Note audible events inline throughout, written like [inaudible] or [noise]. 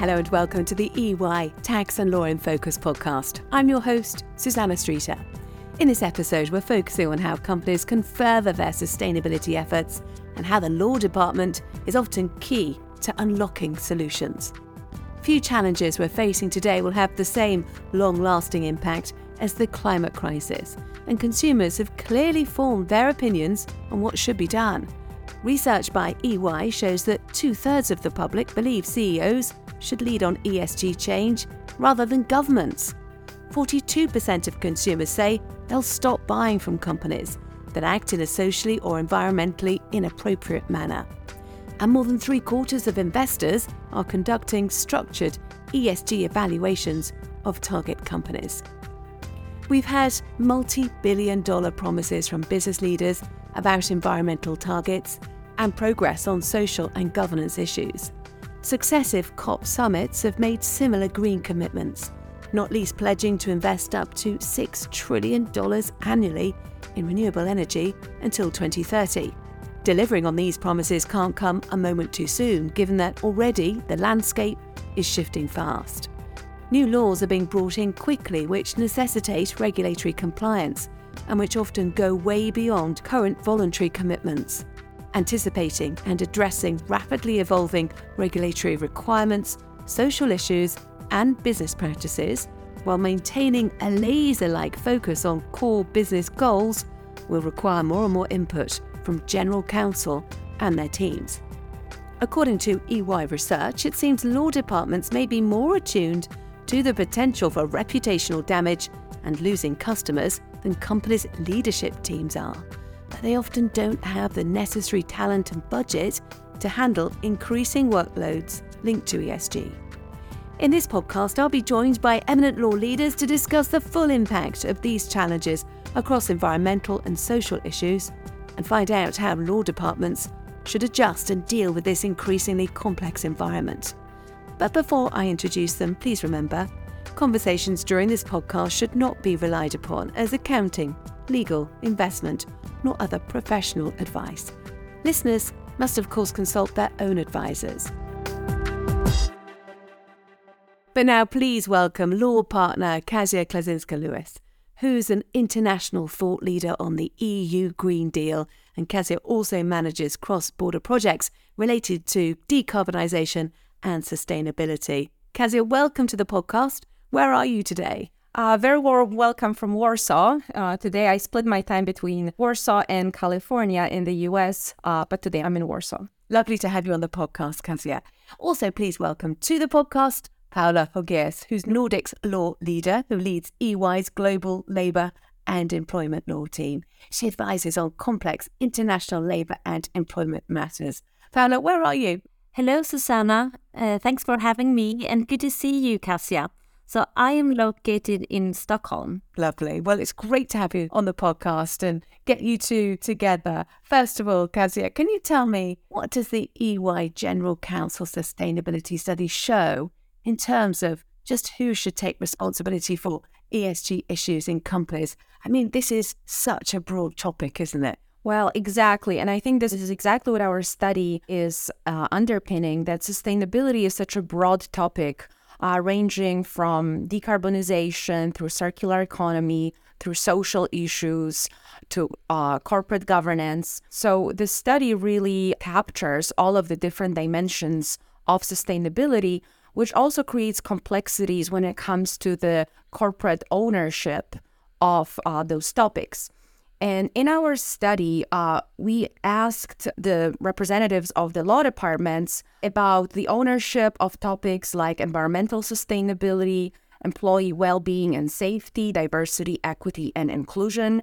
Hello and welcome to the EY Tax and Law in Focus podcast. I'm your host, Susanna Streeter. In this episode, we're focusing on how companies can further their sustainability efforts and how the law department is often key to unlocking solutions. Few challenges we're facing today will have the same long lasting impact as the climate crisis, and consumers have clearly formed their opinions on what should be done. Research by EY shows that two thirds of the public believe CEOs should lead on ESG change rather than governments. 42% of consumers say they'll stop buying from companies that act in a socially or environmentally inappropriate manner. And more than three quarters of investors are conducting structured ESG evaluations of target companies. We've had multi billion dollar promises from business leaders about environmental targets and progress on social and governance issues. Successive COP summits have made similar green commitments, not least pledging to invest up to $6 trillion annually in renewable energy until 2030. Delivering on these promises can't come a moment too soon, given that already the landscape is shifting fast. New laws are being brought in quickly, which necessitate regulatory compliance and which often go way beyond current voluntary commitments anticipating and addressing rapidly evolving regulatory requirements, social issues, and business practices, while maintaining a laser like focus on core business goals, will require more and more input from General Counsel and their teams. According to EY research, it seems law departments may be more attuned to the potential for reputational damage and losing customers than companies' leadership teams are they often don't have the necessary talent and budget to handle increasing workloads linked to ESG. In this podcast, I'll be joined by eminent law leaders to discuss the full impact of these challenges across environmental and social issues and find out how law departments should adjust and deal with this increasingly complex environment. But before I introduce them, please remember conversations during this podcast should not be relied upon as accounting, legal, investment, nor other professional advice. Listeners must, of course, consult their own advisors. But now, please welcome law partner Kasia Klaczynska Lewis, who's an international thought leader on the EU Green Deal. And Kasia also manages cross border projects related to decarbonisation and sustainability. Kasia, welcome to the podcast. Where are you today? A very warm welcome from Warsaw. Uh, today I split my time between Warsaw and California in the US, uh, but today I'm in Warsaw. Lovely to have you on the podcast, Kasia. Also, please welcome to the podcast Paula Hogéus, who's Nordics law leader who leads EY's global labour and employment law team. She advises on complex international labour and employment matters. Paula, where are you? Hello, Susanna. Uh, thanks for having me, and good to see you, Kasia. So I am located in Stockholm. Lovely. Well, it's great to have you on the podcast and get you two together. First of all, Kasia, can you tell me what does the EY General Counsel Sustainability Study show in terms of just who should take responsibility for ESG issues in companies? I mean, this is such a broad topic, isn't it? Well, exactly. And I think this is exactly what our study is uh, underpinning that sustainability is such a broad topic uh, ranging from decarbonization through circular economy, through social issues to uh, corporate governance. So the study really captures all of the different dimensions of sustainability, which also creates complexities when it comes to the corporate ownership of uh, those topics. And in our study, uh, we asked the representatives of the law departments about the ownership of topics like environmental sustainability, employee well being and safety, diversity, equity, and inclusion,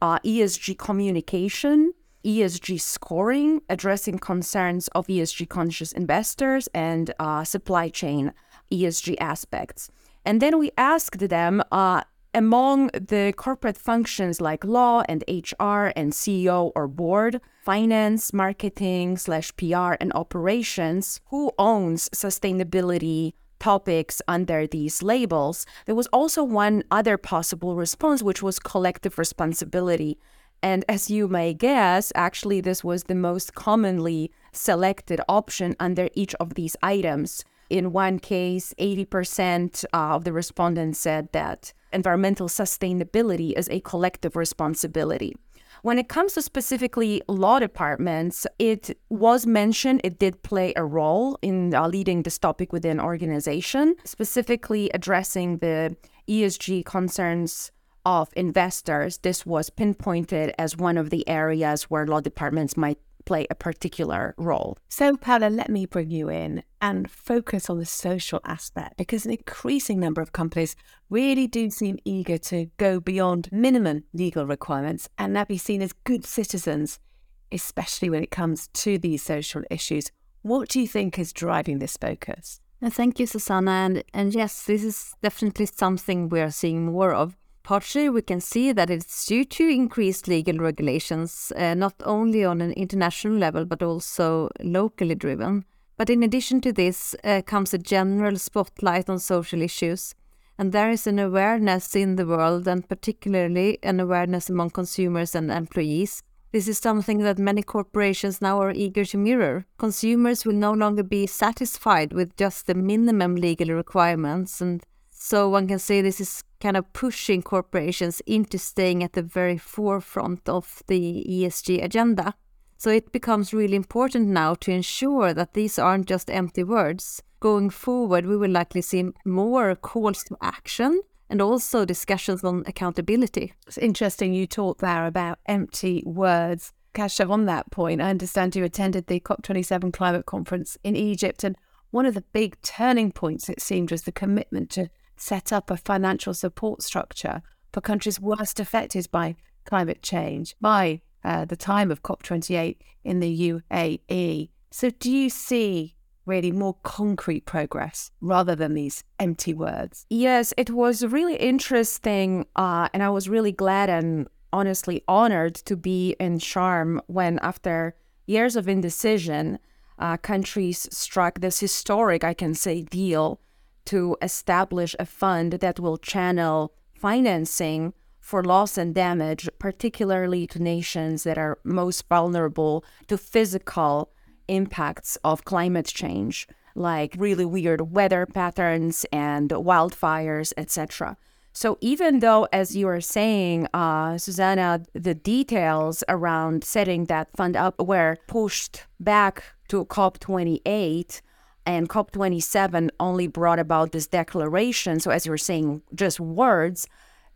uh, ESG communication, ESG scoring, addressing concerns of ESG conscious investors, and uh, supply chain ESG aspects. And then we asked them uh, among the corporate functions like law and HR and CEO or board, finance, marketing slash PR and operations, who owns sustainability topics under these labels, there was also one other possible response, which was collective responsibility. And as you may guess, actually, this was the most commonly selected option under each of these items. in one case, 80% of the respondents said that environmental sustainability as a collective responsibility. When it comes to specifically law departments, it was mentioned it did play a role in uh, leading this topic within organization, specifically addressing the ESG concerns of investors. This was pinpointed as one of the areas where law departments might play a particular role. So, Paula, let me bring you in and focus on the social aspect because an increasing number of companies really do seem eager to go beyond minimum legal requirements and now be seen as good citizens, especially when it comes to these social issues. What do you think is driving this focus? Thank you, Susanna. And, and yes, this is definitely something we are seeing more of. Partially, we can see that it's due to increased legal regulations, uh, not only on an international level, but also locally driven. But in addition to this uh, comes a general spotlight on social issues. And there is an awareness in the world, and particularly an awareness among consumers and employees. This is something that many corporations now are eager to mirror. Consumers will no longer be satisfied with just the minimum legal requirements, and so one can say this is kind of pushing corporations into staying at the very forefront of the ESG agenda. So it becomes really important now to ensure that these aren't just empty words. Going forward, we will likely see more calls to action and also discussions on accountability. It's interesting you talked there about empty words. Kasia, on that point, I understand you attended the COP27 climate conference in Egypt, and one of the big turning points, it seemed, was the commitment to set up a financial support structure for countries worst affected by climate change by uh, the time of COP28 in the UAE. So, do you see really more concrete progress rather than these empty words? Yes, it was really interesting. Uh, and I was really glad and honestly honored to be in Sharm when, after years of indecision, uh, countries struck this historic, I can say, deal to establish a fund that will channel financing for loss and damage, particularly to nations that are most vulnerable to physical impacts of climate change, like really weird weather patterns and wildfires, etc. So even though, as you were saying, uh, Susanna, the details around setting that fund up were pushed back to COP28, and COP27 only brought about this declaration. So, as you were saying, just words.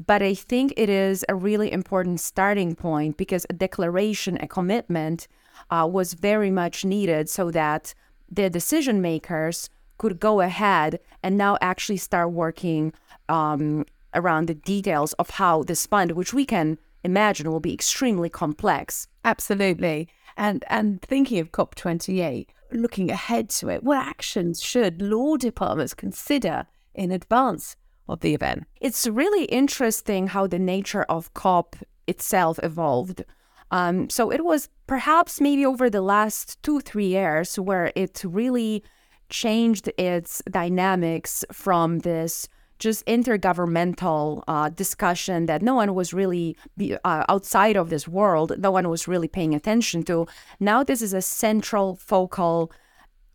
But I think it is a really important starting point because a declaration, a commitment uh, was very much needed so that the decision makers could go ahead and now actually start working um, around the details of how this fund, which we can imagine will be extremely complex. Absolutely. And and thinking of COP28, looking ahead to it, what actions should law departments consider in advance of the event? It's really interesting how the nature of COP itself evolved. Um, so it was perhaps maybe over the last two, three years where it really changed its dynamics from this just intergovernmental uh, discussion that no one was really uh, outside of this world, no one was really paying attention to. Now, this is a central focal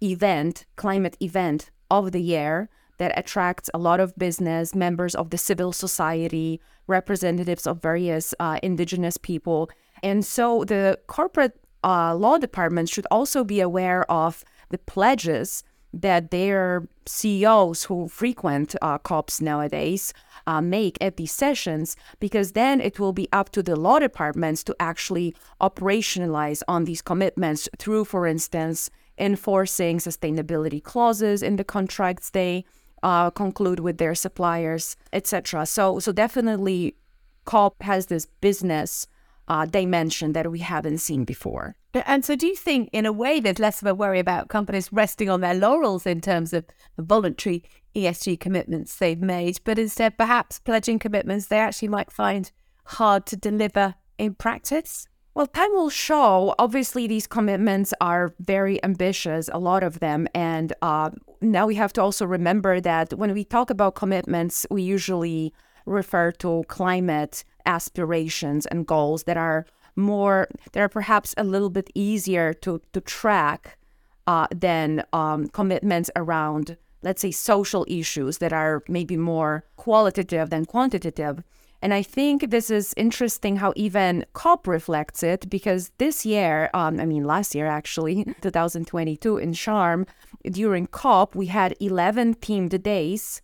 event, climate event of the year that attracts a lot of business, members of the civil society, representatives of various uh, indigenous people. And so the corporate uh, law departments should also be aware of the pledges that their CEOs who frequent uh, COPs nowadays uh, make at these sessions, because then it will be up to the law departments to actually operationalize on these commitments through, for instance, enforcing sustainability clauses in the contracts they uh, conclude with their suppliers, etc. So, so definitely, COP has this business uh, dimension that we haven't seen before. And so, do you think, in a way, there's less of a worry about companies resting on their laurels in terms of the voluntary ESG commitments they've made, but instead perhaps pledging commitments they actually might find hard to deliver in practice? Well, time will show. Obviously, these commitments are very ambitious, a lot of them. And uh, now we have to also remember that when we talk about commitments, we usually refer to climate aspirations and goals that are more that are perhaps a little bit easier to to track uh, than um, commitments around let's say, social issues that are maybe more qualitative than quantitative. And I think this is interesting how even COP reflects it because this year, um, I mean, last year actually, [laughs] 2022 in Sharm, during COP, we had 11 themed days.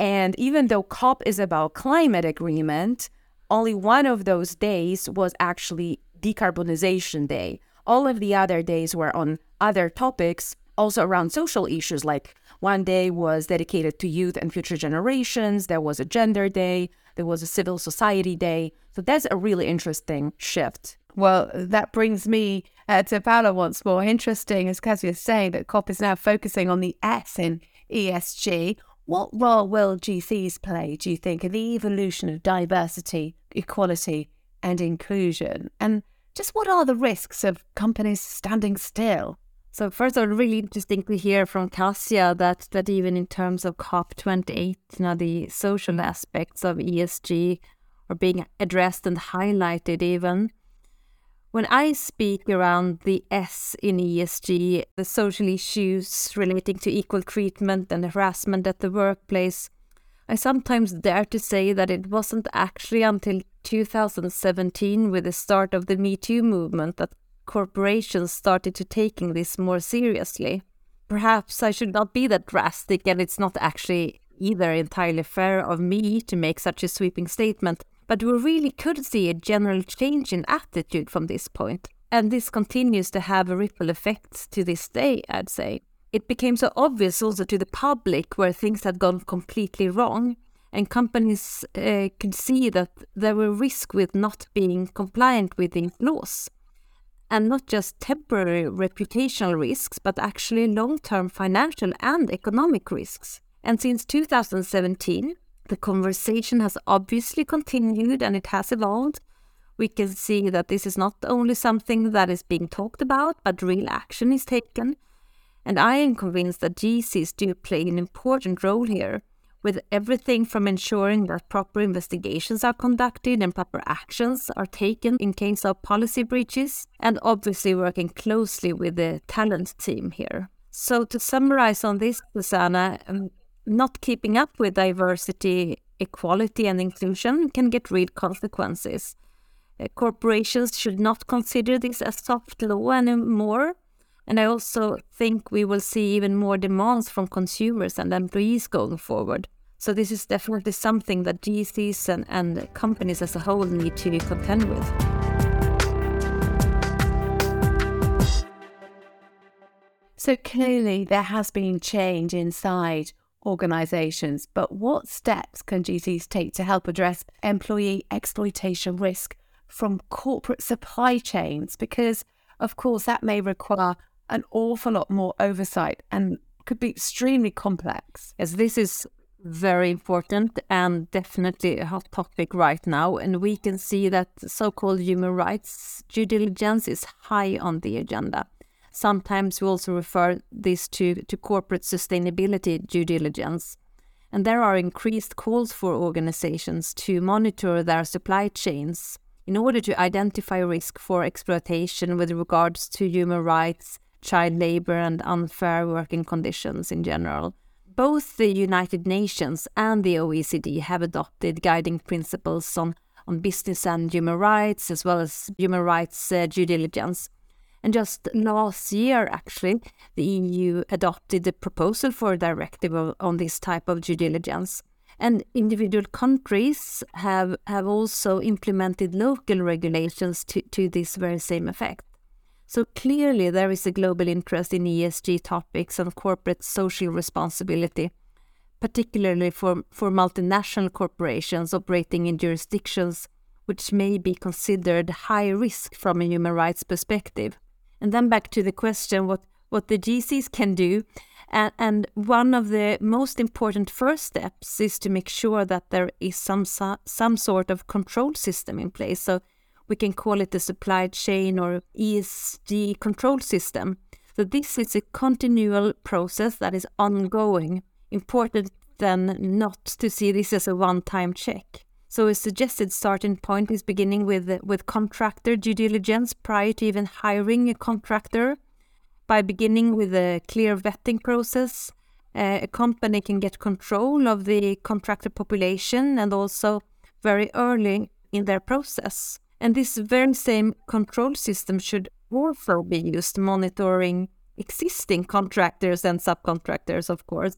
And even though COP is about climate agreement, only one of those days was actually decarbonization day. All of the other days were on other topics, also around social issues. Like one day was dedicated to youth and future generations, there was a gender day, there was a civil society day. So that's a really interesting shift. Well, that brings me uh, to Paula once more. Interesting, as Kasia is saying, that COP is now focusing on the S in ESG. What role will GCs play, do you think, in the evolution of diversity, equality, and inclusion? And just what are the risks of companies standing still? So first of all, really interesting to hear from Kasia that that even in terms of COP28, you know, the social aspects of ESG are being addressed and highlighted even. When I speak around the S in ESG, the social issues relating to equal treatment and harassment at the workplace, I sometimes dare to say that it wasn't actually until 2017, with the start of the Me Too movement, that corporations started to taking this more seriously. Perhaps I should not be that drastic, and it's not actually either entirely fair of me to make such a sweeping statement, but we really could see a general change in attitude from this. And this continues to have a ripple effect to this day, I'd say. It became so obvious also to the public where things had gone completely wrong, and companies uh, could see that there were risks with not being compliant with the laws and not just temporary reputational risks, but actually long term financial and economic risks. And since 2017, the conversation has obviously continued and it has evolved. We can see that this is not only something that is being talked about, but real action is taken. And I am convinced that GCs do play an important role here with everything from ensuring that proper investigations are conducted and proper actions are taken in case of policy breaches, and obviously working closely with the talent team here. So, to summarize on this, Susanna, um, not keeping up with diversity, equality, and inclusion can get real consequences. Uh, corporations should not consider this as soft law anymore. And I also think we will see even more demands from consumers and employees going forward. So this is definitely something that GCs and, and companies as a whole need to contend with. So clearly there has been change inside organisations, but what steps can GCs take to help address employee exploitation risk from corporate supply chains? Because, of course, that may require an awful lot more oversight and could be extremely complex. Yes, this is very important and definitely a hot topic right now. And we can see that so called human rights due diligence is high on the agenda. Sometimes we also refer this to, to corporate sustainability due diligence. And there are increased calls for organizations to monitor their supply chains in order to identify risk for exploitation with regards to human rights, child labor, and unfair working conditions in general. Both the United Nations and the OECD have adopted guiding principles on, on business and human rights, as well as human rights uh, due diligence. And just last year, actually, the EU adopted a proposal for a directive on this type of due diligence. And individual countries have, have also implemented local regulations to, to this very same effect. So clearly, there is a global interest in ESG topics and corporate social responsibility, particularly for, for multinational corporations operating in jurisdictions which may be considered high risk from a human rights perspective. And then back to the question what, what the GCs can do. And, and one of the most important first steps is to make sure that there is some, some sort of control system in place. So we can call it the supply chain or ESG control system. So this is a continual process that is ongoing. Important then not to see this as a one-time check. So a suggested starting point is beginning with with contractor due diligence prior to even hiring a contractor by beginning with a clear vetting process uh, a company can get control of the contractor population and also very early in their process. And this very same control system should also be used monitoring existing contractors and subcontractors, of course.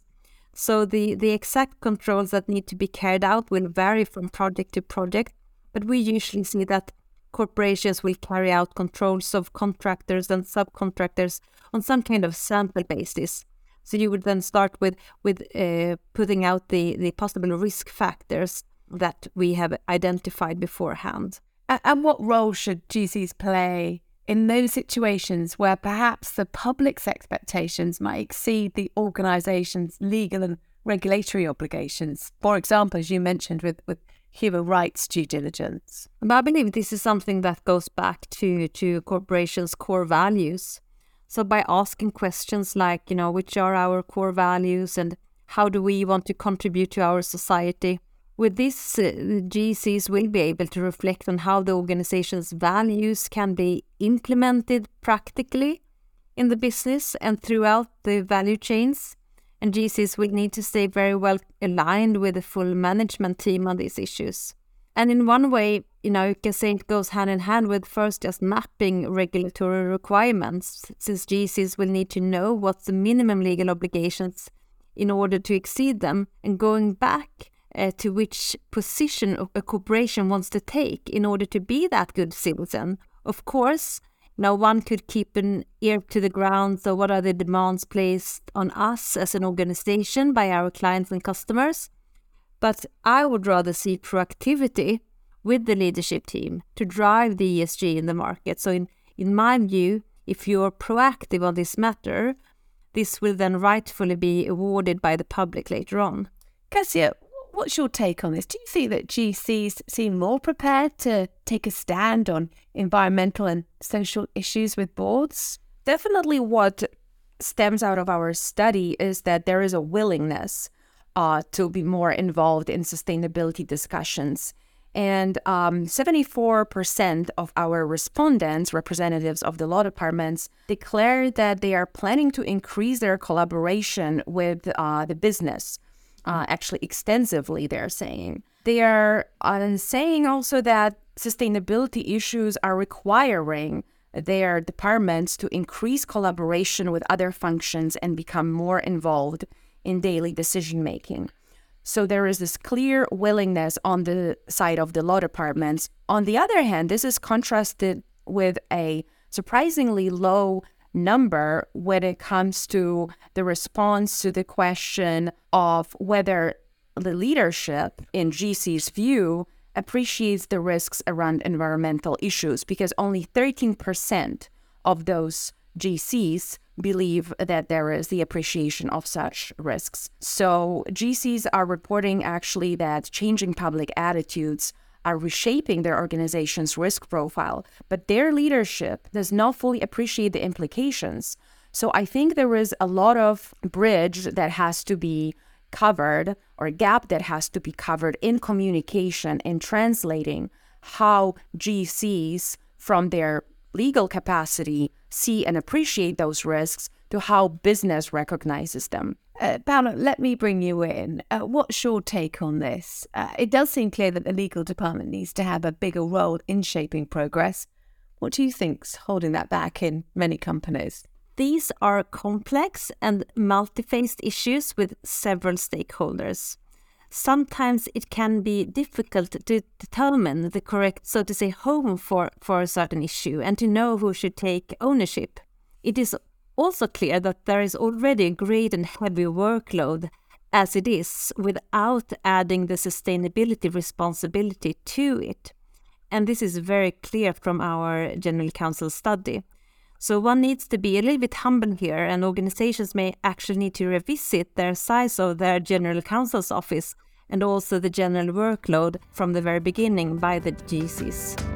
So the, the exact controls that need to be carried out will vary from project to project, but we usually see that corporations will carry out controls of contractors and subcontractors on some kind of sample basis. So you would then start with with uh, putting out the the possible risk factors that we have identified beforehand. And what role should GCs play in those situations where perhaps the public's expectations might exceed the organisation's legal and regulatory obligations? For example, as you mentioned with, with human rights due diligence. But I believe this is something that goes back to, to corporations' core values. So by asking questions like, you know, which are our core values and how do we want to contribute to our society? With this, uh, GCs will be able to reflect on how the organization's values can be implemented practically in the business and throughout the value chains. And GCs will need to stay very well aligned with the full management team on these issues. And in one way, you know, you can say it goes hand in hand with first just mapping regulatory requirements, since GCs will need to know what's the minimum legal obligations in order to exceed them, and going back uh, to which position a corporation wants to take in order to be that good citizen. Of course, now one could keep an ear to the ground. So, what are the demands placed on us as an organization by our clients and customers? But I would rather see proactivity with the leadership team to drive the ESG in the market. So, in, in my view, if you're proactive on this matter, this will then rightfully be awarded by the public later on. Kasia, what's your take on this? Do you think that GCs seem more prepared to take a stand on environmental and social issues with boards? Definitely, what stems out of our study is that there is a willingness uh, to be more involved in sustainability discussions. And um, 74% of our respondents, representatives of the law departments, declared that they are planning to increase their collaboration with uh, the business, uh, actually, extensively, they're saying. They are uh, saying also that sustainability issues are requiring their departments to increase collaboration with other functions and become more involved in daily decision making. So there is this clear willingness on the side of the law departments. On the other hand, this is contrasted with a surprisingly low number when it comes to the response to the question of whether the leadership, in GC's view, appreciates the risks around environmental issues because only 13% of those GCs believe that there is the appreciation of such risks. So GCs are reporting actually that changing public attitudes are reshaping their organization's risk profile, but their leadership does not fully appreciate the implications. So I think there is a lot of bridge that has to be covered or gap that has to be covered in communication in translating how GCs from their legal capacity see and appreciate those risks to how business recognizes them. Uh, Paula, let me bring you in. Uh, what's your take on this? Uh, it does seem clear that the legal department needs to have a bigger role in shaping progress. What do you think's holding that back in many companies? These are complex and multi-faced issues with several stakeholders sometimes it can be difficult to determine the correct, so to say, home for, for a certain issue and to know who should take ownership. It is also clear that there is already a great and heavy workload as it is without adding the sustainability responsibility to it. And this is very clear from our General Counsel study. So one needs to be a little bit humble here, and organizations may actually need to revisit their size of their general counsel's office and also the general workload from the very beginning by the GCs.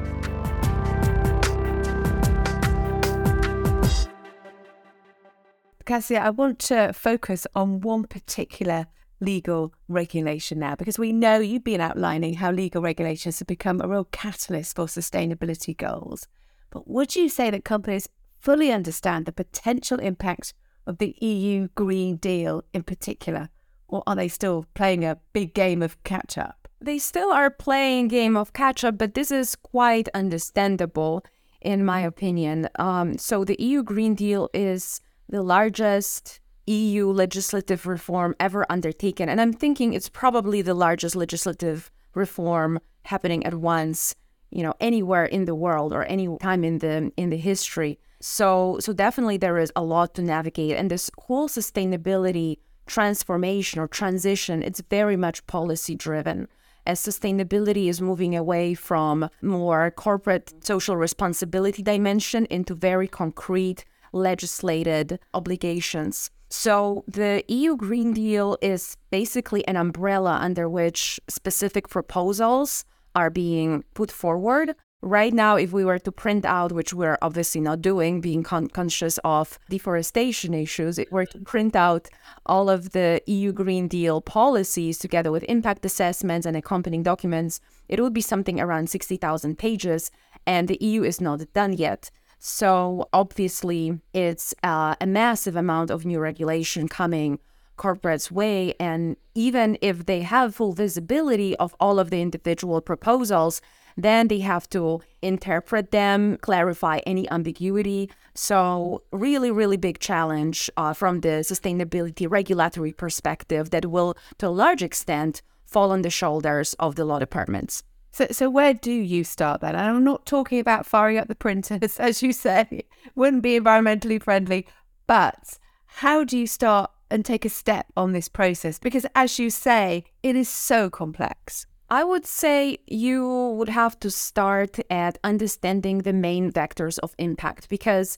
Kasia, I want to focus on one particular legal regulation now because we know you've been outlining how legal regulations have become a real catalyst for sustainability goals. But would you say that companies fully understand the potential impact of the EU Green Deal in particular? Or are they still playing a big game of catch up? They still are playing game of catch up, but this is quite understandable in my opinion. Um, so the EU Green Deal is the largest EU legislative reform ever undertaken. And I'm thinking it's probably the largest legislative reform happening at once, you know, anywhere in the world or any time in the in the history. So so definitely there is a lot to navigate. And this whole sustainability transformation or transition, it's very much policy driven as sustainability is moving away from more corporate social responsibility dimension into very concrete legislated obligations. So the EU Green Deal is basically an umbrella under which specific proposals are being put forward. Right now, if we were to print out, which we're obviously not doing, being con- conscious of deforestation issues, if we were to print out all of the EU Green Deal policies together with impact assessments and accompanying documents, it would be something around 60,000 pages, and the EU is not done yet. So obviously, it's uh, a massive amount of new regulation coming corporates' way. And even if they have full visibility of all of the individual proposals, then they have to interpret them, clarify any ambiguity. So, really, really big challenge uh, from the sustainability regulatory perspective that will, to a large extent, fall on the shoulders of the law departments. So, so where do you start then? And I'm not talking about firing up the printers, [laughs] as you say, wouldn't be environmentally friendly, but how do you start and take a step on this process? Because as you say, it is so complex. I would say you would have to start at understanding the main vectors of impact because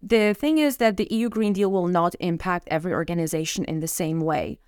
the thing is that the EU Green Deal will not impact every organization in the same way.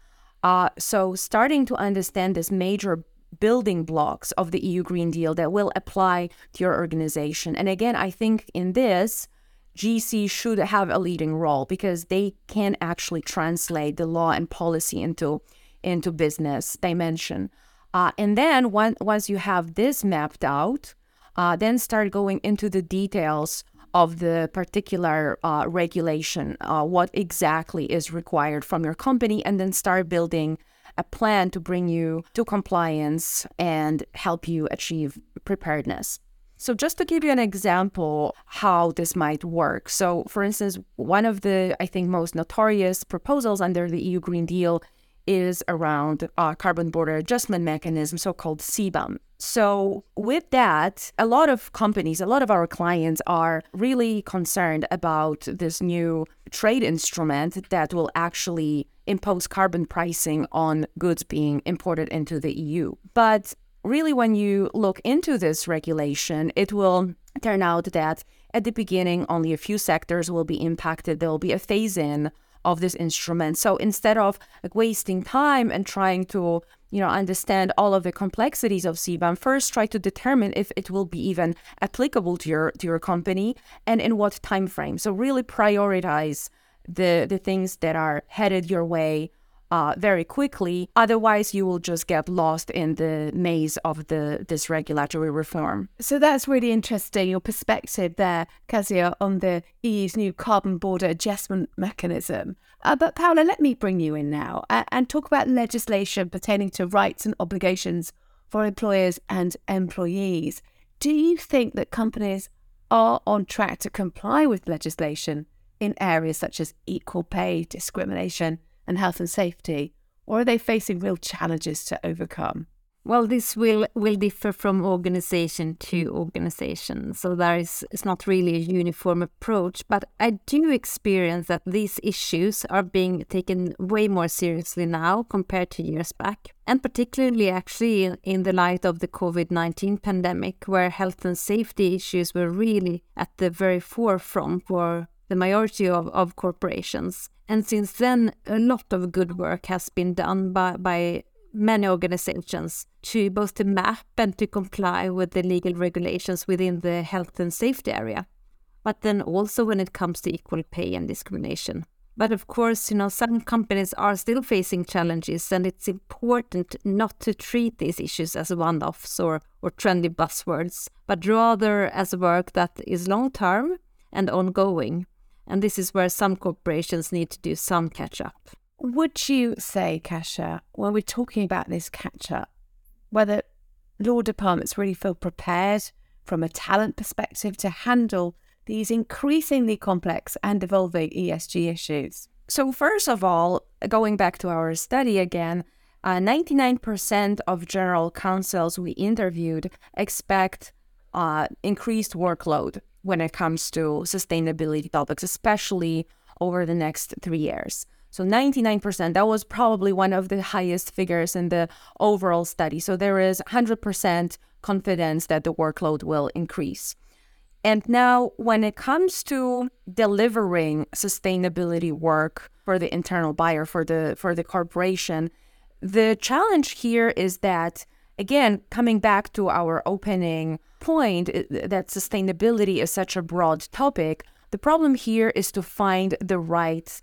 Uh, so, starting to understand this major building blocks of the EU Green Deal that will apply to your organization. And again, I think in this, GC should have a leading role because they can actually translate the law and policy into into business dimension. Uh, and then one, once you have this mapped out, uh, then start going into the details of the particular uh, regulation, uh, what exactly is required from your company, and then start building a plan to bring you to compliance and help you achieve preparedness. So, just to give you an example how this might work. So, for instance, one of the, I think, most notorious proposals under the EU Green Deal is around uh, carbon border adjustment mechanism, so called CBAM. So, with that, a lot of companies, a lot of our clients are really concerned about this new trade instrument that will actually impose carbon pricing on goods being imported into the EU. But really, when you look into this regulation, it will turn out that at the beginning, only a few sectors will be impacted. There will be a phase in of this instrument. So instead of like, wasting time and trying to, you know, understand all of the complexities of CBAM, first try to determine if it will be even applicable to your to your company and in what time frame. So really prioritize the the things that are headed your way uh, very quickly. Otherwise, you will just get lost in the maze of the this regulatory reform. So that's really interesting. Your perspective there, Kasia, on the EU's new carbon border adjustment mechanism. Uh, but Paula, let me bring you in now uh, and talk about legislation pertaining to rights and obligations for employers and employees. Do you think that companies are on track to comply with legislation in areas such as equal pay, discrimination? And health and safety, or are they facing real challenges to overcome? Well, this will, will differ from organization to organization. So there is it's not really a uniform approach, but I do experience that these issues are being taken way more seriously now compared to years back. And particularly actually in the light of the COVID-19 pandemic, where health and safety issues were really at the very forefront for the majority of, of corporations. And since then, a lot of good work has been done by, by many organizations to both to map and to comply with the legal regulations within the health and safety area, but then also when it comes to equal pay and discrimination. But of course, you know, some companies are still facing challenges, and it's important not to treat these issues as one offs or, or trendy buzzwords, but rather as work that is long term and ongoing And this is where some corporations need to do some catch up. Would you say, Kasia, when we're talking about this catch up, whether law departments really feel prepared from a talent perspective to handle these increasingly complex and evolving ESG issues? So, first of all, going back to our study again, uh, 99% of general counsels we interviewed expect uh, increased workload when it comes to sustainability topics, especially over the next three years. So 99%, that was probably one of the highest figures in the overall study. So there is 100% confidence that the workload will increase. And now, when it comes to delivering sustainability work for the internal buyer, for the for the corporation, the challenge here is that again, coming back to our opening point, that sustainability is such a broad topic. The problem here is to find the right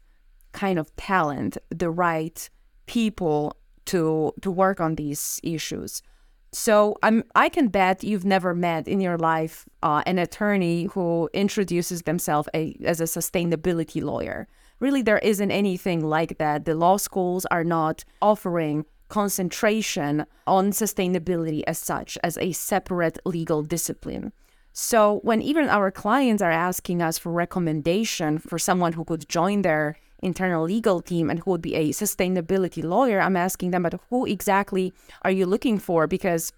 kind of talent, the right people to to work on these issues. So I'm I can bet you've never met in your life uh, an attorney who introduces themselves a, as a sustainability lawyer. Really, there isn't anything like that. The law schools are not offering concentration on sustainability as such as a separate legal discipline. So when even our clients are asking us for recommendation for someone who could join their internal legal team and who would be a sustainability lawyer, I'm asking them, but who exactly are you looking for? Because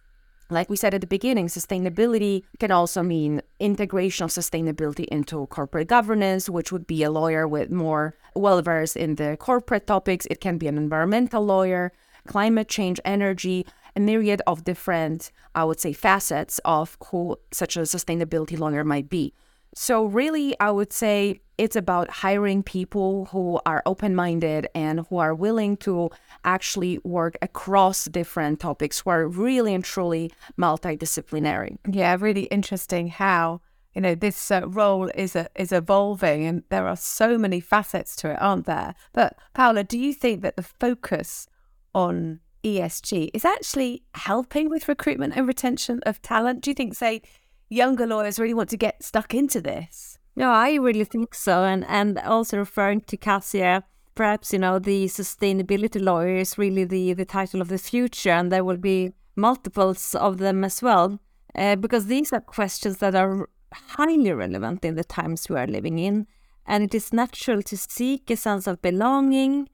like we said at the beginning, sustainability can also mean integration of sustainability into corporate governance, which would be a lawyer with more well versed in the corporate topics. It can be an environmental lawyer, climate change, energy, a myriad of different, I would say, facets of who such a sustainability lawyer might be. So, really, I would say it's about hiring people who are open minded and who are willing to actually work across different topics, who are really and truly multidisciplinary. Yeah, really interesting how. You know this uh, role is uh, is evolving, and there are so many facets to it, aren't there? But Paula, do you think that the focus on ESG is actually helping with recruitment and retention of talent? Do you think, say, younger lawyers really want to get stuck into this? No, I really think so. And and also referring to Kasia, perhaps, you know, the sustainability lawyer is really the, the title of the future, and there will be multiples of them as well. Uh, because these are questions that are highly relevant in the times we are living in. And it is natural to seek a sense of belonging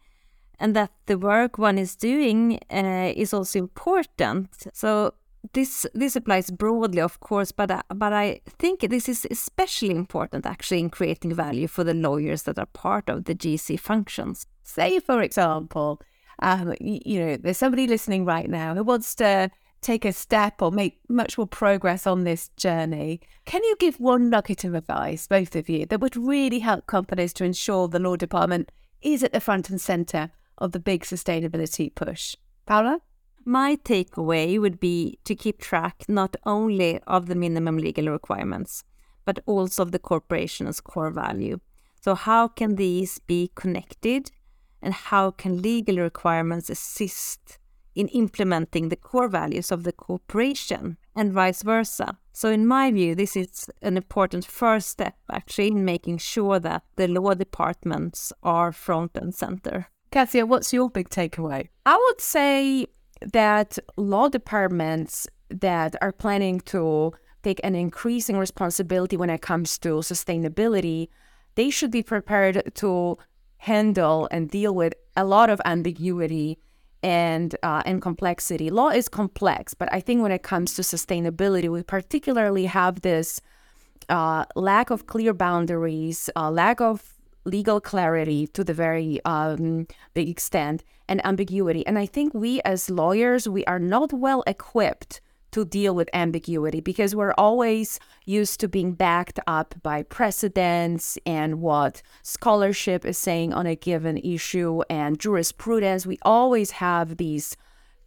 and that the work one is doing uh, is also important. So this this applies broadly, of course, but uh, but I think this is especially important actually in creating value for the lawyers that are part of the GC functions. Say, for example, um, you, know, there's somebody listening right now who wants to take a step or make much more progress on this journey. Can you give one nugget of advice, both of you, that would really help companies to ensure the law department is at the front and centre of the big sustainability push? Paula? My takeaway would be to keep track not only of the minimum legal requirements, but also of the corporation's core value. So, how can these be connected, and how can legal requirements assist in implementing the core values of the corporation, and vice versa? So, in my view, this is an important first step actually in making sure that the law departments are front and center. Kasia, what's your big takeaway? I would say that law departments that are planning to take an increasing responsibility when it comes to sustainability, they should be prepared to handle and deal with a lot of ambiguity and uh, and complexity. Law is complex, but I think when it comes to sustainability, we particularly have this uh, lack of clear boundaries, uh, lack of legal clarity to the very um, big extent and ambiguity. And I think we as lawyers, we are not well equipped to deal with ambiguity because we're always used to being backed up by precedents and what scholarship is saying on a given issue and jurisprudence. We always have these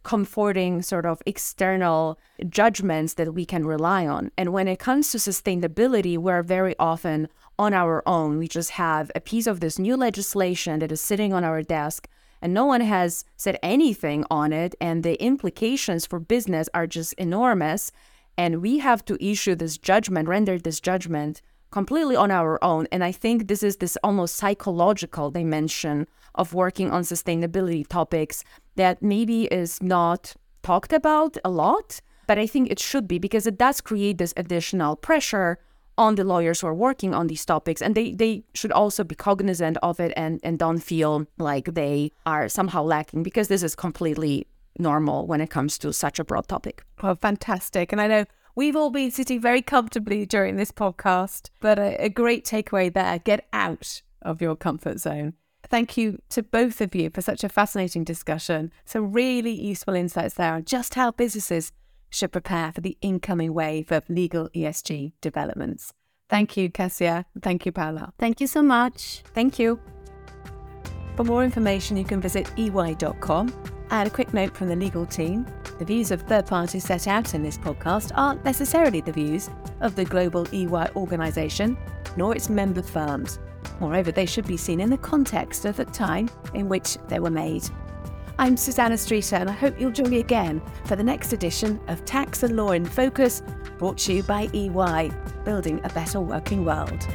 comforting sort of external judgments that we can rely on. And when it comes to sustainability, we're very often on our own. We just have a piece of this new legislation that is sitting on our desk and no one has said anything on it. And the implications for business are just enormous. And we have to issue this judgment, render this judgment completely on our own. And I think this is this almost psychological dimension of working on sustainability topics that maybe is not talked about a lot, but I think it should be because it does create this additional pressure on the lawyers who are working on these topics and they, they should also be cognizant of it and, and don't feel like they are somehow lacking because this is completely normal when it comes to such a broad topic. Well, fantastic. And I know we've all been sitting very comfortably during this podcast, but a, a great takeaway there get out of your comfort zone. Thank you to both of you for such a fascinating discussion. Some really useful insights there on just how businesses should prepare for the incoming wave of legal ESG developments. Thank you, Kasia. Thank you, Paula. Thank you so much. Thank you. For more information, you can visit ey.com. And a quick note from the legal team the views of third parties set out in this podcast aren't necessarily the views of the global EY organisation, nor its member firms. Moreover, they should be seen in the context of the time in which they were made. I'm Susannah Streeter, and I hope you'll join me again for the next edition of Tax and Law in Focus, brought to you by EY, building a better working world.